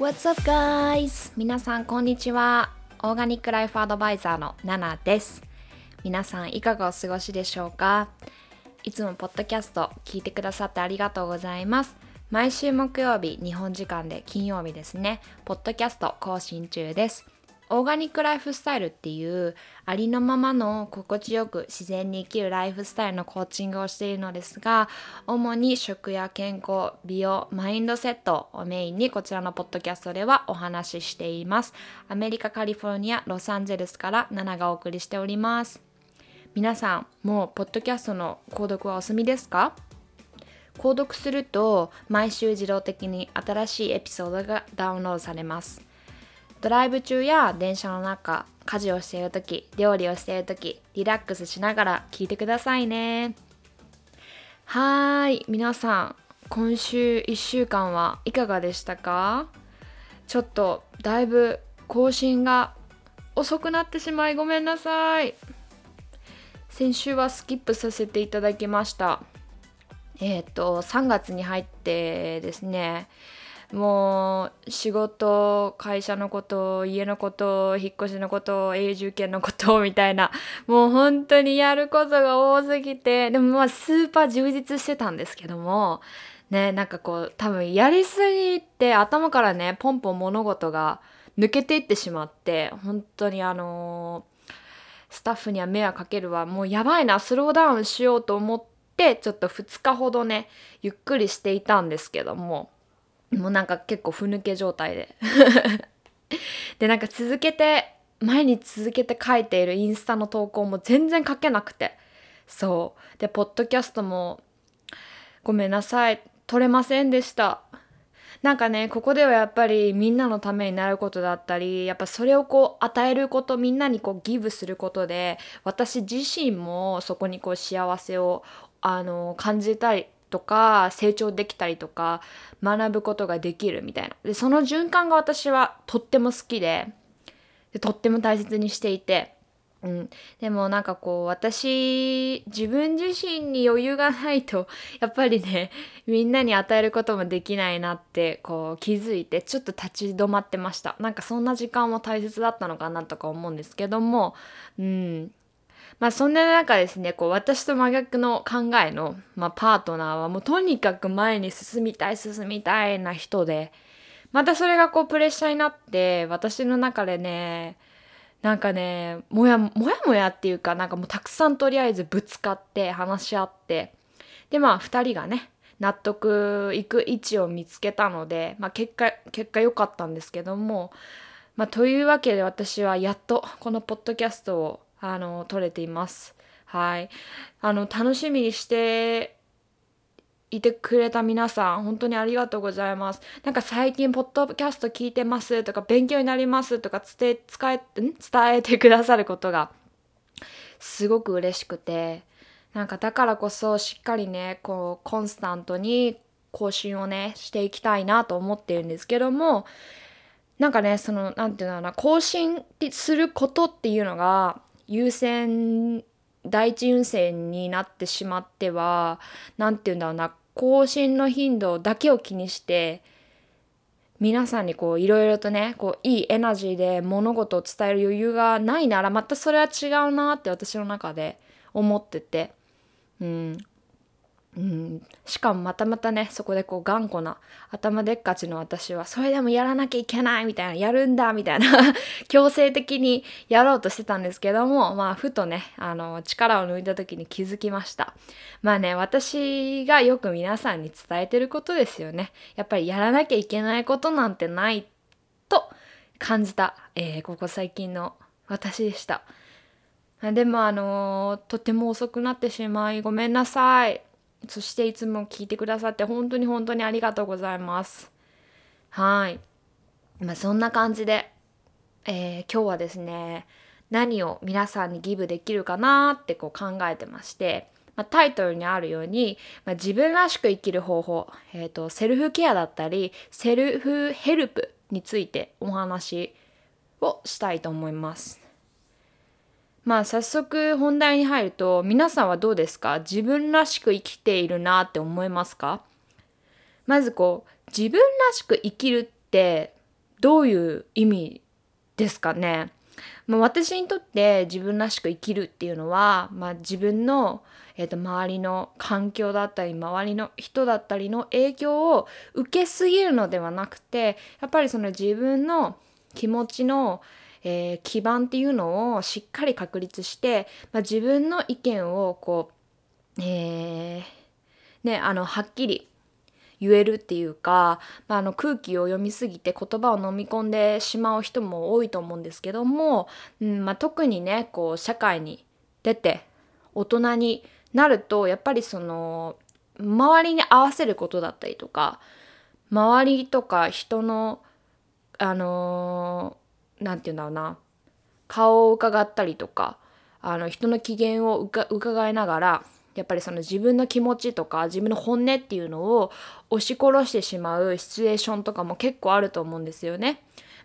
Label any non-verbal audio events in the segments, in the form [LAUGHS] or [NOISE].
What's up guys? 皆さんこんにちは。オーガニックライフアドバイザーのナナです。皆さんいかがお過ごしでしょうか？いつもポッドキャスト聞いてくださってありがとうございます。毎週木曜日、日本時間で金曜日ですね、ポッドキャスト更新中です。オーガニックライフスタイルっていうありのままの心地よく自然に生きるライフスタイルのコーチングをしているのですが主に食や健康美容マインドセットをメインにこちらのポッドキャストではお話ししています。アメリカカリフォルニアロサンゼルスからナナがお送りしております。皆さんもうポッドキャストの購読はお済みですか？購読すると毎週自動的に新しいエピソードがダウンロードされます。ドライブ中や電車の中家事をしている時料理をしている時リラックスしながら聞いてくださいね。はい皆さん今週1週間はいかがでしたか？ちょっとだいぶ更新が遅くなってしまいごめんなさい。先週はスキップさせていただきました。えっ、と3月に入ってですねもう仕事会社のこと家のこと引っ越しのこと永住権のことみたいな。[LAUGHS] もう本当にやることが多すぎて。でもまあスーパー充実してたんですけども。ねなんかこう多分やりすぎて頭からねポンポン物事が抜けていってしまって。本当にあのースタッフには迷惑かけるわ。もうやばいなスローダウンしようと思ってちょっと2日ほどねゆっくりしていたんですけども。もうなんか結構ふぬけ状態で。[LAUGHS] でなんか続けて毎日続けて書いているインスタの投稿も全然書けなくて。そう。でポッドキャストもごめんなさい撮れませんでした。なんかねここではやっぱりみんなのためになることだったりやっぱそれをこう与えることみんなにこうギブすることで私自身もそこにこう幸せをあの感じたりとか成長できたりとか学ぶことができるみたいな。でその循環が私はとっても好きででとっても大切にしていて、うん、でもなんかこう私自分自身に余裕がないと [LAUGHS] やっぱりねみんなに与えることもできないなってこう気づいてちょっと立ち止まってました。なんかそんな時間も大切だったのかなとか思うんですけどもうん。まあそんな中ですねこう私と真逆の考えの、まあ、パートナーはもうとにかく前に進みたい進みたいな人でまたそれがこうプレッシャーになって私の中でねなんかねもやもやもやっていうかなんかもうたくさんとりあえずぶつかって話し合ってでまあ2人がね納得いく位置を見つけたので、まあ、結果結果良かったんですけども、まあ、というわけで私はやっとこのポッドキャストをあの撮れています。はい、あの楽しみにしていてくれた皆さん本当にありがとうございます。なんか最近ポッドキャスト聞いてますとか勉強になりますとか伝え伝えん？伝えてくださることがすごく嬉しくてなんかだからこそしっかりねこうコンスタントに更新をねしていきたいなと思ってるんですけどもなんかねその何て言うんだろうな更新することっていうのが優先第一優先になってしまっては何て言うんだろうな更新の頻度だけを気にして皆さんにこういろいろとねこういいエナジーで物事を伝える余裕がないならまたそれは違うなって私の中で思ってて。うん。うん、しかもまたまたねそこでこう頑固な頭でっかちの私はそれでもやらなきゃいけないみたいなやるんだみたいな [LAUGHS] 強制的にやろうとしてたんですけどもまあふとねあの力を抜いた時に気づきました。まあね私がよく皆さんに伝えてることですよね。やっぱりやらなきゃいけないことなんてないと感じた、えーここ最近の私でした。でもあのとても遅くなってしまいごめんなさい。そしていつも聞いてくださって本当に本当にありがとうございます。はい。まあそんな感じで、えー今日はですね、何を皆さんにギブできるかなってこう考えてまして、まあ、タイトルにあるように、まあ、自分らしく生きる方法、えーと、セルフケアだったり、セルフヘルプについてお話をしたいと思います。まあ早速本題に入ると皆さんはどうですか？自分らしく生きているなって思いますか？まずこう自分らしく生きるってどういう意味ですかね？まあ、私にとって自分らしく生きるっていうのは、まあ、自分の、えー、と周りの環境だったり周りの人だったりの影響を受けすぎるのではなくてやっぱりその自分の気持ちの、えー、基盤っていうのをしっかり確立して、まあ、自分の意見をこう、えー、ね、あのはっきり言えるっていうか、まあ、あの空気を読みすぎて言葉を飲み込んでしまう人も多いと思うんですけども、うんまあ、特にねこう社会に出て大人になるとやっぱりその周りに合わせることだったりとか周りとか人のあの何、て言うんだろうな顔を伺ったりとかあの人の機嫌を伺いながらやっぱりその自分の気持ちとか自分の本音っていうのを押し殺してしまうシチュエーションとかも結構あると思うんですよね。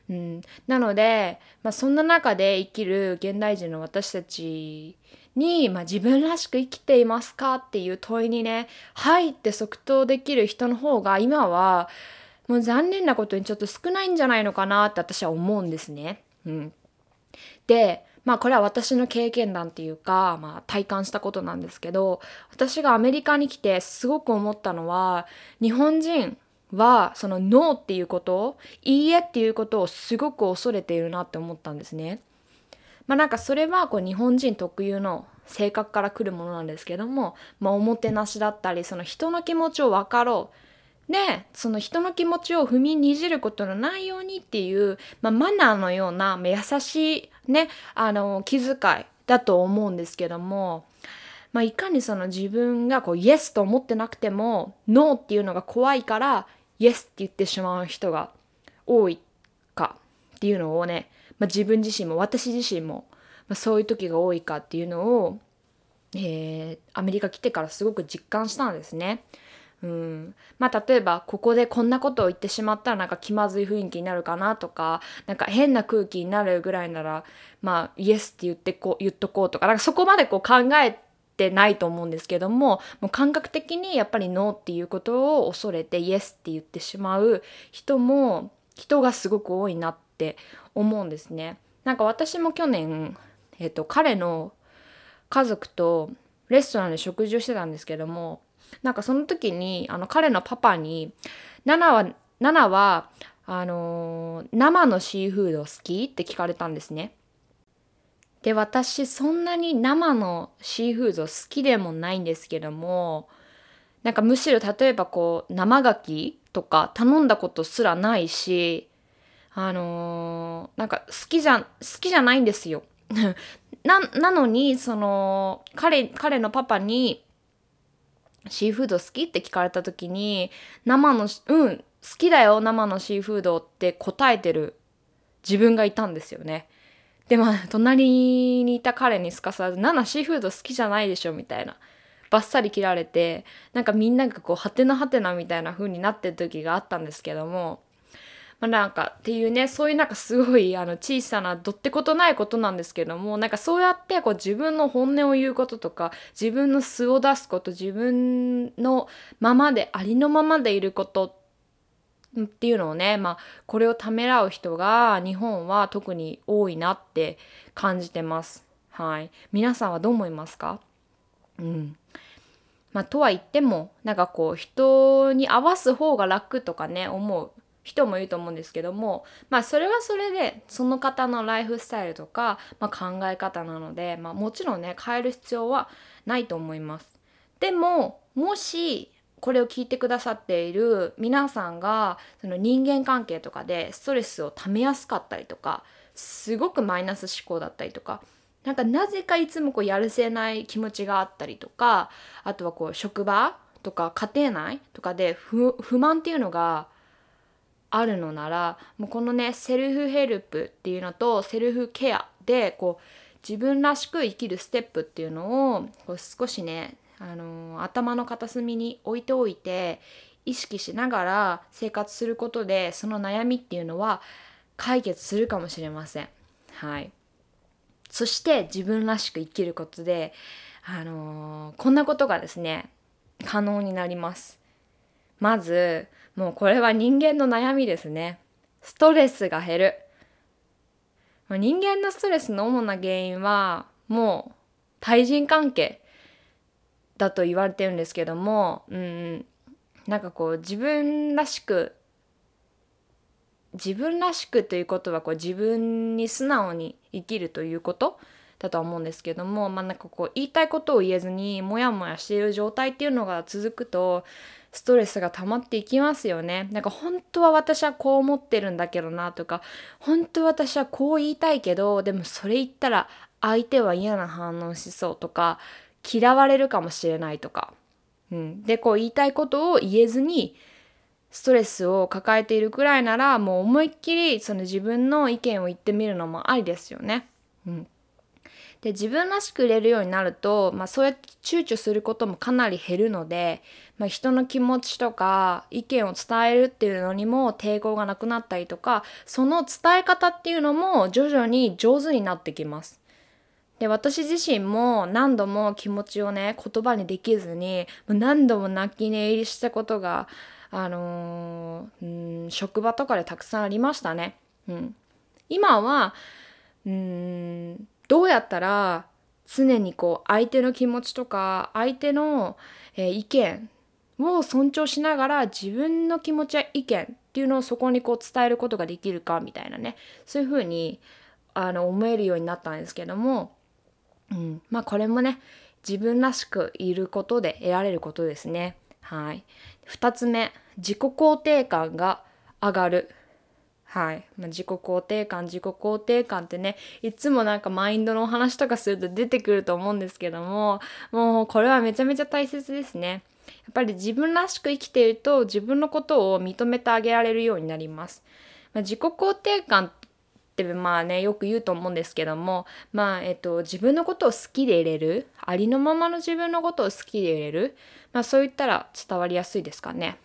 うん、なので、まあ、そんな中で生きる現代人の私たちに、まあ、自分らしく生きていますかっていう問いにね「はい」って即答できる人の方が今はもう残念なことにちょっと少ないんじゃないのかなって私は思うんですね。うん、でまあこれは私の経験談っていうか、まあ、体感したことなんですけど私がアメリカに来てすごく思ったのは日本人はそのノーっていうこといいえっていうことをすごく恐れているなって思ったんですね。まあなんかそれはこう日本人特有の性格から来るものなんですけども、まあ、おもてなしだったりその人の気持ちを分かろうでその人の気持ちを踏みにじることのないようにっていう、まあ、マナーのような優しいねあの気遣いだと思うんですけども、まあ、いかにその自分がこうイエスと思ってなくてもノーっていうのが怖いからイエスって言ってしまう人が多いかっていうのをね、まあ、自分自身も私自身も、まあ、そういう時が多いかっていうのを、えー、アメリカ来てからすごく実感したんですね。うん、まあ例えばここでこんなことを言ってしまったらなんか気まずい雰囲気になるかなとかなんか変な空気になるぐらいならまあイエスって言ってこう言っとこうとかなんかそこまでこう考えてないと思うんですけどももう感覚的にやっぱりノーっていうことを恐れてイエスって言ってしまう人も人がすごく多いなって思うんですね。なんか私も去年、えっと、彼の家族とレストランで食事をしてたんですけどもなんかその時にあの彼のパパに「ナナはナナはあのー、生のシーフード好き?」って聞かれたんですね。で私そんなに生のシーフード好きでもないんですけどもなんかむしろ例えばこう生牡蠣とか頼んだことすらないしあのー、なんか好きじゃ好きじゃないんですよ。[LAUGHS] ななのにその彼彼のパパにシーフード好きって聞かれた時に生のうん好きだよ生のシーフードって答えてる自分がいたんですよね。でも隣にいた彼にすかさず「ナナシーフード好きじゃないでしょ」みたいなバッサリ切られてなんかみんながこうハテナハテナみたいな風になってる時があったんですけどもまあ、なんかっていうねそういうなんかすごいあの小さなどってことないことなんですけどもなんかそうやってこう自分の本音を言うこととか自分の素を出すこと自分のままでありのままでいることっていうのをねまあこれをためらう人が日本は特に多いなって感じてます。はい、皆さんはどう思いますか？うん。まあ、とは言ってもなんかこう人に合わす方が楽とかね思う。人もいると思うんですけどもまあそれはそれでその方のライフスタイルとか、まあ、考え方なので、まあ、もちろんね変える必要はないと思います。でももしこれを聞いてくださっている皆さんがその人間関係とかでストレスをためやすかったりとかすごくマイナス思考だったりとかなんかなぜかいつもこうやるせない気持ちがあったりとかあとはこう職場とか家庭内とかで不満っていうのがあるのならもうこのねセルフヘルプっていうのとセルフケアでこう自分らしく生きるステップっていうのをこう少しね、あのー、頭の片隅に置いておいて意識しながら生活することでその悩みっていうのは解決するかもしれません。はい、そして自分らしく生きることで、あのー、こんなことがですね可能になります。まずもうこれは人間の悩みですね。ストレスが減る。人間のストレスの主な原因はもう対人関係だと言われてるんですけども、うん、なんかこう自分らしく自分らしくということはこう自分に素直に生きるということだとは思うんですけども、まあ、なんかこう言いたいことを言えずにモヤモヤしている状態っていうのが続くとストレスが溜まっていきますよね。なんか本当は私はこう思ってるんだけどなとか本当は私はこう言いたいけどでもそれ言ったら相手は嫌な反応しそうとか嫌われるかもしれないとか、うん、でこう言いたいことを言えずにストレスを抱えているくらいならもう思いっきりその自分の意見を言ってみるのもありですよね。うん、で自分らしく入れるようになると、まあ、そうやって躊躇することもかなり減るので、まあ、人の気持ちとか意見を伝えるっていうのにも抵抗がなくなったりとかその伝え方っていうのも徐々に上手になってきます。で私自身も何度も気持ちをね言葉にできずに何度も泣き寝入りしたことがあのー、うん職場とかでたくさんありましたね。うん、今はうんどうやったら常にこう相手の気持ちとか相手の、えー、意見を尊重しながら自分の気持ちや意見っていうのをそこにこう伝えることができるかみたいなねそういうふうにあの思えるようになったんですけどもうん、まあこれもね自分らしくいることで得られることですね。はい。2つ目自己肯定感が上がる。はい、まあ、自己肯定感自己肯定感ってねいつもなんかマインドのお話とかすると出てくると思うんですけどももうこれはめちゃめちゃ大切ですね。やっぱり自分らしく生きていると自分のことを認めてあげられるようになります。まあ、自己肯定感ってまあねよく言うと思うんですけどもまあえっと自分のことを好きでいれるありのままの自分のことを好きでいれるまあそう言ったら伝わりやすいですかね。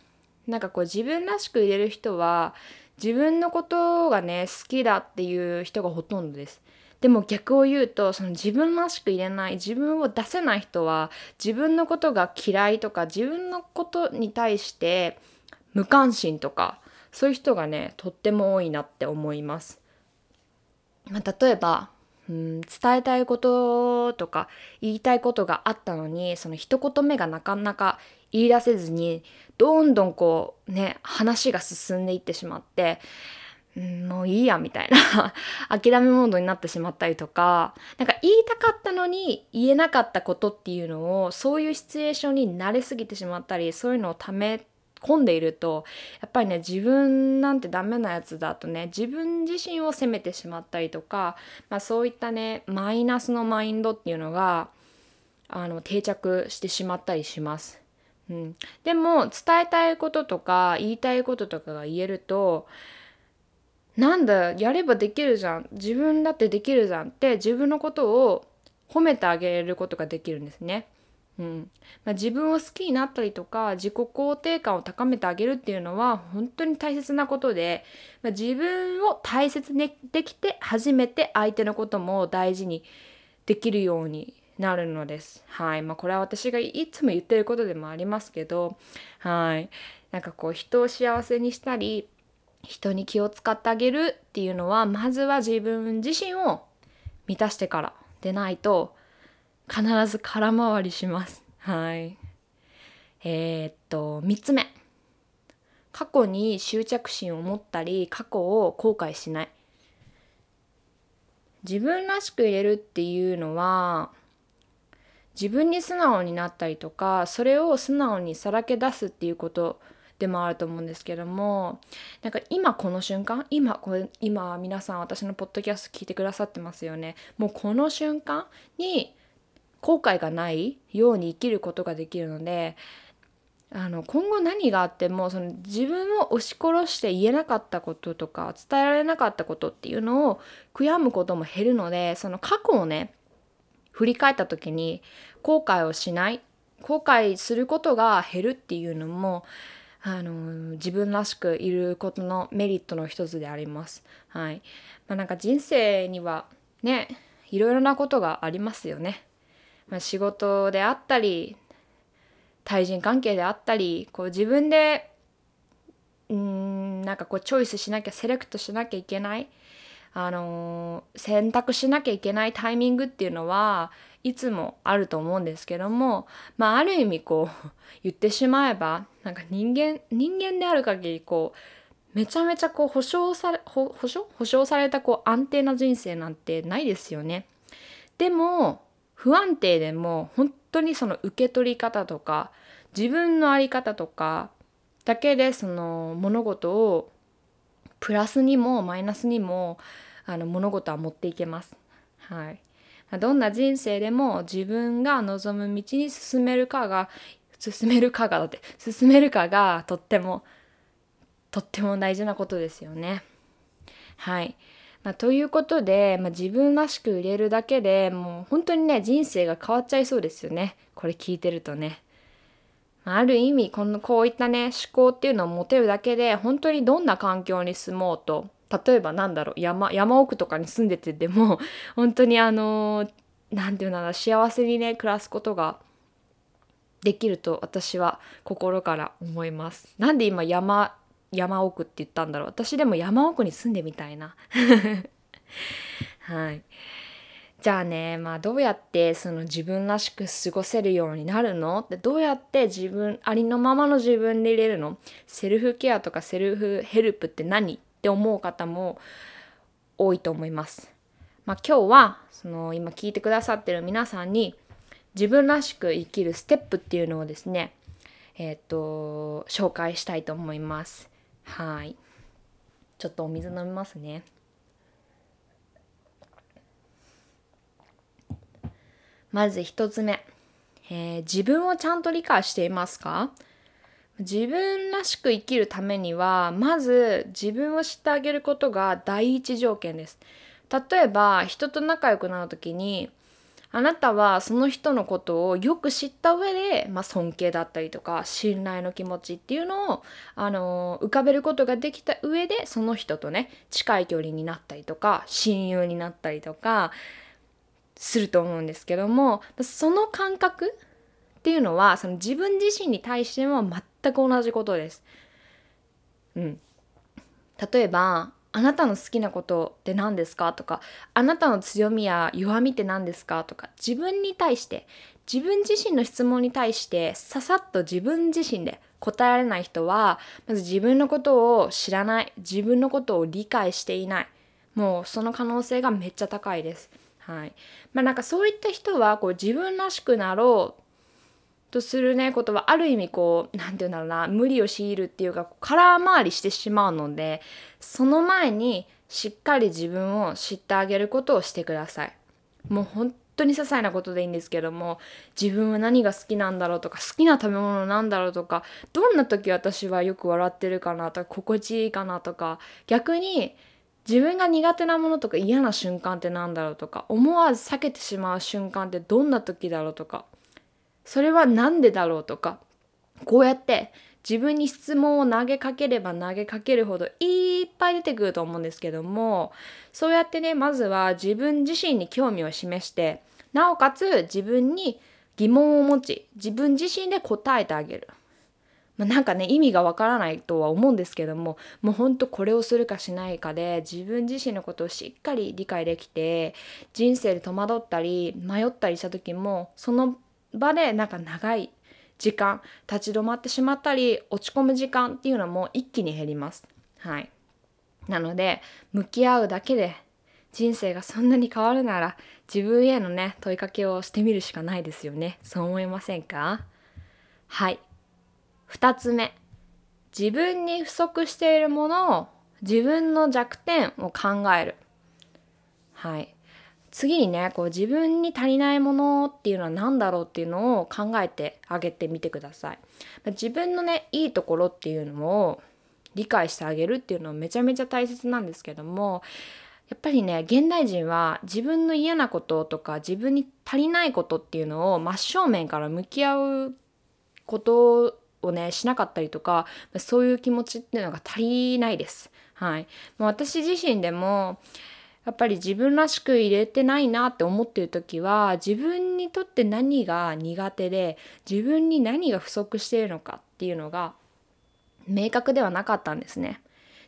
なんかこう自分らしく入れる人は自分のことがね好きだっていう人がほとんどです。でも逆を言うとその自分らしく入れない自分を出せない人は自分のことが嫌いとか自分のことに対して無関心とかそういう人がねとっても多いなって思います。まあ、例えば、うん、伝えたいこととか言いたいことがあったのにその一言目がなかなか言い出せずにどんどんこうね話が進んでいってしまって、もういいやみたいな。[LAUGHS] 諦めモードになってしまったりとか。なんか言いたかったのに言えなかったことっていうのをそういうシチュエーションに慣れすぎてしまったりそういうのをため込んでいるとやっぱりね自分なんてダメなやつだとね自分自身を責めてしまったりとか、まあ、そういったねマイナスのマインドっていうのがあの定着してしまったりします。うん、でも伝えたいこととか言いたいこととかが言えるとなんだやればできるじゃん自分だってできるじゃんって自分のことを褒めてあげることができるんですね。うんまあ、自分を好きになったりとか自己肯定感を高めてあげるっていうのは本当に大切なことで、まあ、自分を大切にできて初めて相手のことも大事にできるようになるのです。はいまあ、これは私がいつも言ってることでもありますけど、はい、なんかこう人を幸せにしたり人に気を使ってあげるっていうのはまずは自分自身を満たしてからでないと必ず空回りします。はい。えー、っと、3つ目。過去に執着心を持ったり、過去を後悔しない。自分らしく入れるっていうのは、自分に素直になったりとか、それを素直にさらけ出すっていうことでもあると思うんですけどもなんか今この瞬間今これ今皆さん私のポッドキャスト聞いてくださってますよね。もうこの瞬間に後悔がないように生きることができるのであの今後何があってもその自分を押し殺して言えなかったこととか伝えられなかったことっていうのを悔やむことも減るのでその過去をね振り返った時に後悔をしない後悔することが減るっていうのもあの自分らしくいることのメリットの一つであります。はい。まあ、なんか人生にはねいろいろなことがありますよね。まあ、仕事であったり対人関係であったりこう自分でうんんなんかこうチョイスしなきゃセレクトしなきゃいけないあの、選択しなきゃいけないタイミングっていうのはいつもあると思うんですけどもまあある意味こう言ってしまえばなんか人間人間である限りこうめちゃめちゃこう保証され保証保証されたこう安定な人生なんてないですよね。でも不安定でも本当にその受け取り方とか自分の在り方とかだけでその物事をプラスにもマイナスにもあの物事は持っていけます。はい、どんな人生でも自分が望む道に進めるかが進めるかがだって進めるかがとってもとっても大事なことですよね。はい。まあ、ということで、まあ、自分らしく入れるだけでもう本当にね人生が変わっちゃいそうですよねこれ聞いてるとね。ある意味このこういったね思考っていうのを持てるだけで本当にどんな環境に住もうと例えばなんだろう山山奥とかに住んでてでも [LAUGHS] 本当にあの何て言うんだろう幸せにね暮らすことができると私は心から思います。なんで今山山奥って言ったんだろう私でも山奥に住んでみたいな。[LAUGHS] はい。じゃあね、まあどうやってその自分らしく過ごせるようになるの？ってどうやって自分ありのままの自分でいれるの？セルフケアとかセルフヘルプって何？っって思う方も多いと思います。まあ今日はその今聞いてくださってる皆さんに自分らしく生きるステップっていうのをですねえっ、ー、と紹介したいと思います。はい。ちょっとお水飲みますね。まず一つ目、えー、自分をちゃんと理解していますか？自分らしく生きるためにはまず自分を知ってあげることが第一条件です。例えば人と仲良くなる時にあなたはその人のことをよく知った上で、まあ、尊敬だったりとか信頼の気持ちっていうのを、あの、浮かべることができた上でその人とね近い距離になったりとか親友になったりとかすると思うんですけどもその感覚っていうのはその自分自身に対しても全く同じことです。うん、例えばあなたの好きなことって何ですか？とかあなたの強みや弱みって何ですか？とか自分に対して自分自身の質問に対してささっと自分自身で答えられない人はまず自分のことを知らない自分のことを理解していない。もうその可能性がめっちゃ高いです。はい。まあ、なんかそういった人はこう自分らしくなろうとするねことはある意味こう何て言うんだろうな無理を強いるっていうか空回りしてしまうのでその前にしっかり自分を知ってあげることをしてください。もう本当に些細なことでいいんですけども自分は何が好きなんだろうとか好きな食べ物なんだろうとかどんな時私はよく笑ってるかなとか心地いいかなとか逆に自分が苦手なものとか嫌な瞬間って何だろうとか思わず避けてしまう瞬間ってどんな時だろうとかそれは何でだろうとかこうやって自分に質問を投げかければ投げかけるほどいっぱい出てくると思うんですけどもそうやってねまずは自分自身に興味を示してなおかつ自分に疑問を持ち自分自身で答えてあげる。まあ、なんかね意味がわからないとは思うんですけどももうほんとこれをするかしないかで自分自身のことをしっかり理解できて人生で戸惑ったり迷ったりした時もその場でなんか長い時間立ち止まってしまったり落ち込む時間っていうのも一気に減ります。はい、なので向き合うだけで人生がそんなに変わるなら自分へのね問いかけをしてみるしかないですよね。そう思いませんか？はい。2つ目。自分に不足しているものを自分の弱点を考える。はい。次にねこう自分に足りないものっていうのは何だろうっていうのを考えてあげてみてください自分のねいいところっていうのを理解してあげるっていうのはめちゃめちゃ大切なんですけどもやっぱりね現代人は自分の嫌なこととか自分に足りないことっていうのを真正面から向き合うことをねしなかったりとかそういう気持ちっていうのが足りないです。はい、もう私自身でもやっぱり自分らしく入れてないなって思ってる時は自分にとって何が苦手で自分に何が不足しているのかっていうのが明確ではなかったんですね。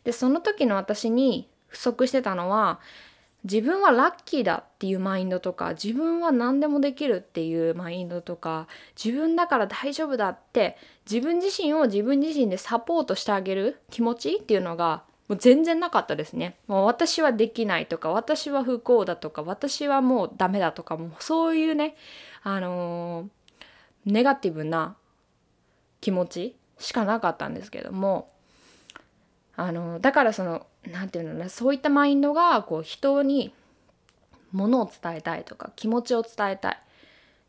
でその時の私に不足してたのは自分はラッキーだっていうマインドとか自分は何でもできるっていうマインドとか自分だから大丈夫だって自分自身を自分自身でサポートしてあげる気持ちっていうのがもう全然なかったですね。もう私はできないとか私は不幸だとか私はもうダメだとかもうそういうねあのー、ネガティブな気持ちしかなかったんですけどもあのだからその何て言うのねそういったマインドがこう人にものを伝えたいとか気持ちを伝えたい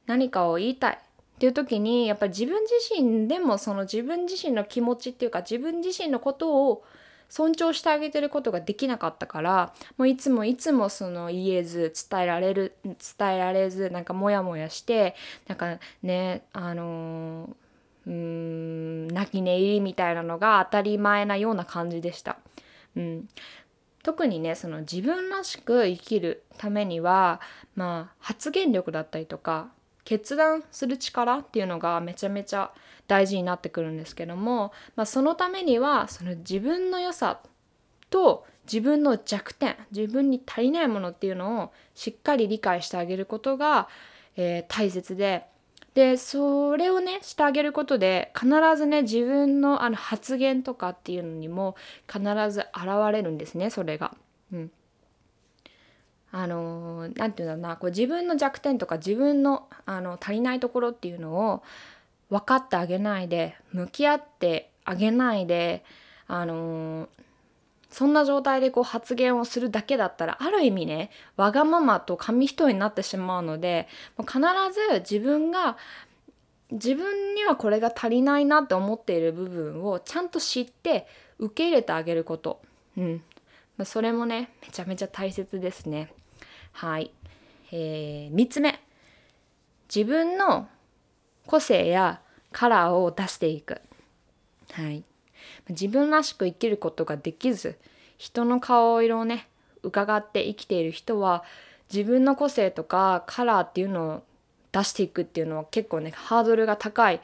何かを言いたいっていう時にやっぱり自分自身でもその自分自身の気持ちっていうか自分自身のことを尊重してあげてることができなかったからもういつもいつもその言えず伝えられる伝えられずなんかモヤモヤしてなんかねあのーうーん泣き寝入りみたいなのが当たり前なような感じでした。うん、特にねその自分らしく生きるためにはまあ発言力だったりとか決断する力っていうのがめちゃめちゃ大事になってくるんですけども、まあ、そのためにはその自分の良さと自分の弱点自分に足りないものっていうのをしっかり理解してあげることが、えー、大切ででそれをねしてあげることで必ずね自分のあの発言とかっていうのにも必ず現れるんですねそれが。あの何て言うんだろうなこう自分の弱点とか自分のあの足りないところっていうのを分かってあげないで向き合ってあげないであのそんな状態でこう発言をするだけだったらある意味ねわがままと紙一重になってしまうのでもう必ず自分が自分にはこれが足りないなって思っている部分をちゃんと知って受け入れてあげること、うん、それもねめちゃめちゃ大切ですね。はい、えー、3つ目。自分の個性やカラーを出していく。はい。自分らしく生きることができず人の顔色をね伺って生きている人は自分の個性とかカラーっていうのを出していくっていうのは結構ねハードルが高い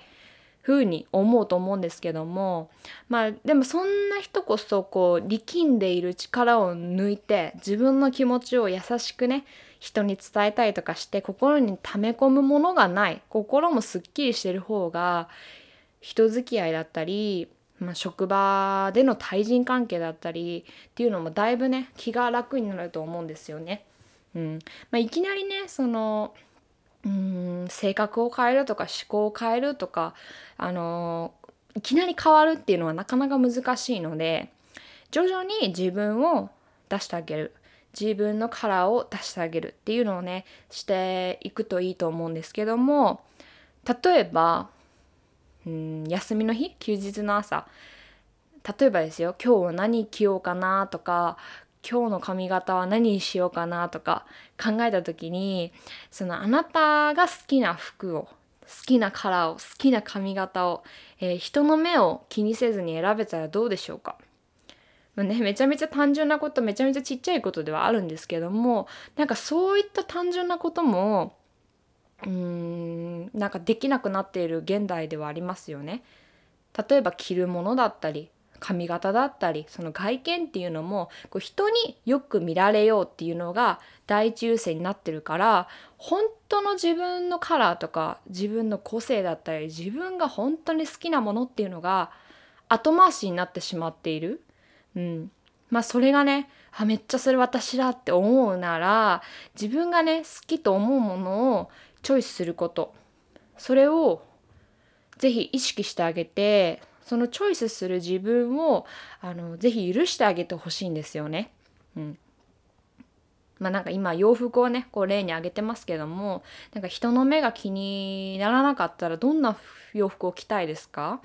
風に思うと思うんですけどもまあでもそんな人こそこう力んでいる力を抜いて自分の気持ちを優しくね人に伝えたりとかして心に溜め込むものがない心もすっきりしてる方が人付き合いだったりまあ、職場での対人関係だったりっていうのもだいぶね気が楽になると思うんですよね。うんまあ、いきなりねそのうん性格を変えるとか思考を変えるとか、あのいきなり変わるっていうのはなかなか難しいので徐々に自分を出してあげる。自分のカラーを出してあげるっていうのをねしていくといいと思うんですけども例えばうん休みの日休日の朝。例えばですよ今日は何着ようかなとか今日の髪型は何にしようかなとか考えた時にそのあなたが好きな服を好きなカラーを好きな髪型を、えー、人の目を気にせずに選べたらどうでしょうかまね、めちゃめちゃ単純なことめちゃめちゃちっちゃいことではあるんですけどもなんかそういった単純なこともうーんなんかできなくなっている現代ではありますよね。例えば着るものだったり髪型だったりその外見っていうのもこう人によく見られようっていうのが第一優先になってるから本当の自分のカラーとか自分の個性だったり自分が本当に好きなものっていうのが後回しになってしまっている。うん、まあそれがねあめっちゃそれ私だって思うなら自分がね好きと思うものをチョイスすることそれをぜひ意識してあげてそのチョイスする自分をあのぜひ許してあげてほしいんですよね。うんまあなんか今洋服をねこう例に挙げてますけどもなんか人の目が気にならなかったらどんな洋服を着たいですか？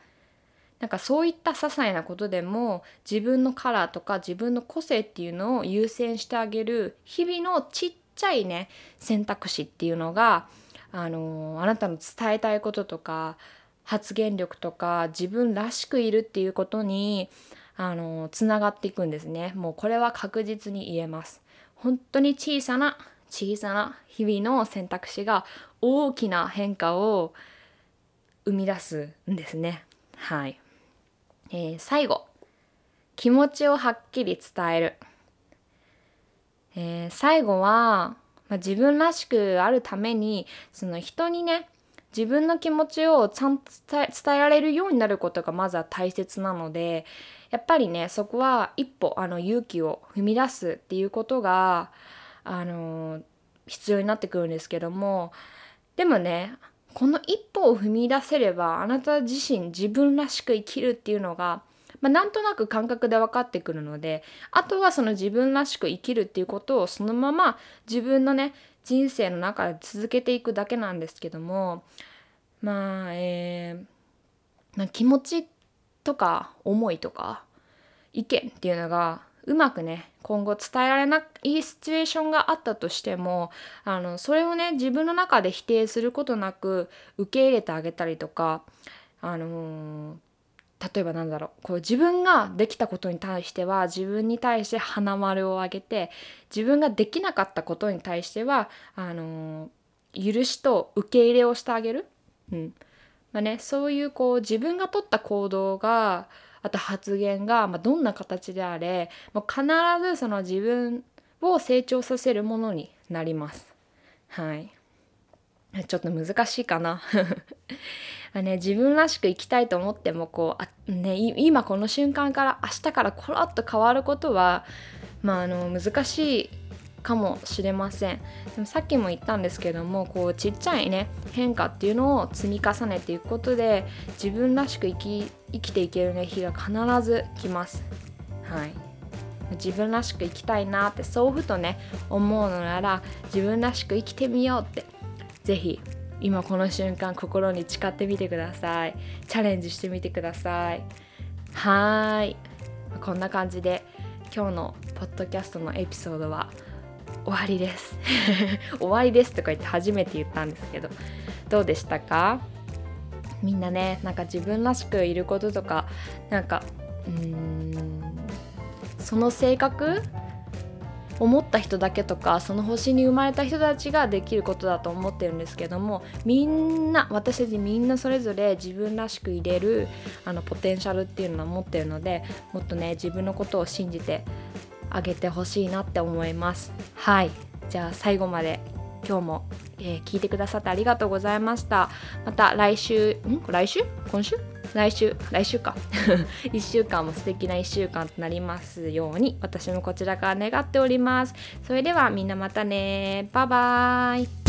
なんかそういった些細なことでも自分のカラーとか自分の個性っていうのを優先してあげる日々のちっちゃいね選択肢っていうのがあのあなたの伝えたいこととか発言力とか自分らしくいるっていうことにあのつながっていくんですね。もうこれは確実に言えます。本当に小さな小さな日々の選択肢が大きな変化を生み出すんですね。はい、えー、最後。気持ちをはっきり伝える、えー、最後は、まあ、自分らしくあるためにその人にね自分の気持ちをちゃんと伝えられるようになることがまずは大切なのでやっぱりねそこは一歩あの勇気を踏み出すっていうことがあの必要になってくるんですけどもでもねこの一歩を踏み出せればあなた自身自分らしく生きるっていうのが、まあ、なんとなく感覚で分かってくるのであとはその自分らしく生きるっていうことをそのまま自分のね人生の中で続けていくだけなんですけどもまあえー、まあ、気持ちとか思いとか意見っていうのがうまくね今後伝えられないシチュエーションがあったとしてもあのそれをね自分の中で否定することなく受け入れてあげたりとかあのー、例えばなんだろうこう自分ができたことに対しては自分に対して花丸をあげて自分ができなかったことに対してはあのー、許しと受け入れをしてあげる、うん。まあね、そういうこう自分が取った行動があと発言が、まあ、どんな形であれもう必ずその自分を成長させるものになります。はい。ちょっと難しいかな。ね、自分らしく生きたいと思ってもこう、ね、今この瞬間から明日からコロッと変わることは、まあ、あの難しいかもしれませんでもさっきも言ったんですけどもこうちっちゃいね変化っていうのを積み重ねていくことで自分らしく生き生きていける、ね、日が必ず来ます。はい自分らしく生きたいなってそうふとね思うのなら自分らしく生きてみようって是非今この瞬間心に誓ってみてください。チャレンジしてみてください。はい。こんな感じで今日のポッドキャストのエピソードは終わりです。[LAUGHS] 終わりですとか言って初めて言ったんですけどどうでしたか？みんなねなんか自分らしくいることとかなんかうーんその性格思った人だけとかその星に生まれた人たちができることだと思ってるんですけどもみんな私たちみんなそれぞれ自分らしく入れるあのポテンシャルっていうのは持ってるのでもっとね自分のことを信じてあげてほしいなって思います。はい。じゃあ最後まで今日も、えー、聞いてくださってありがとうございました。また来週ん？来週？今週？来週来週か。[LAUGHS] 1週間も素敵な1週間となりますように私もこちらから願っております。それではみんなまたね。バイバーイ。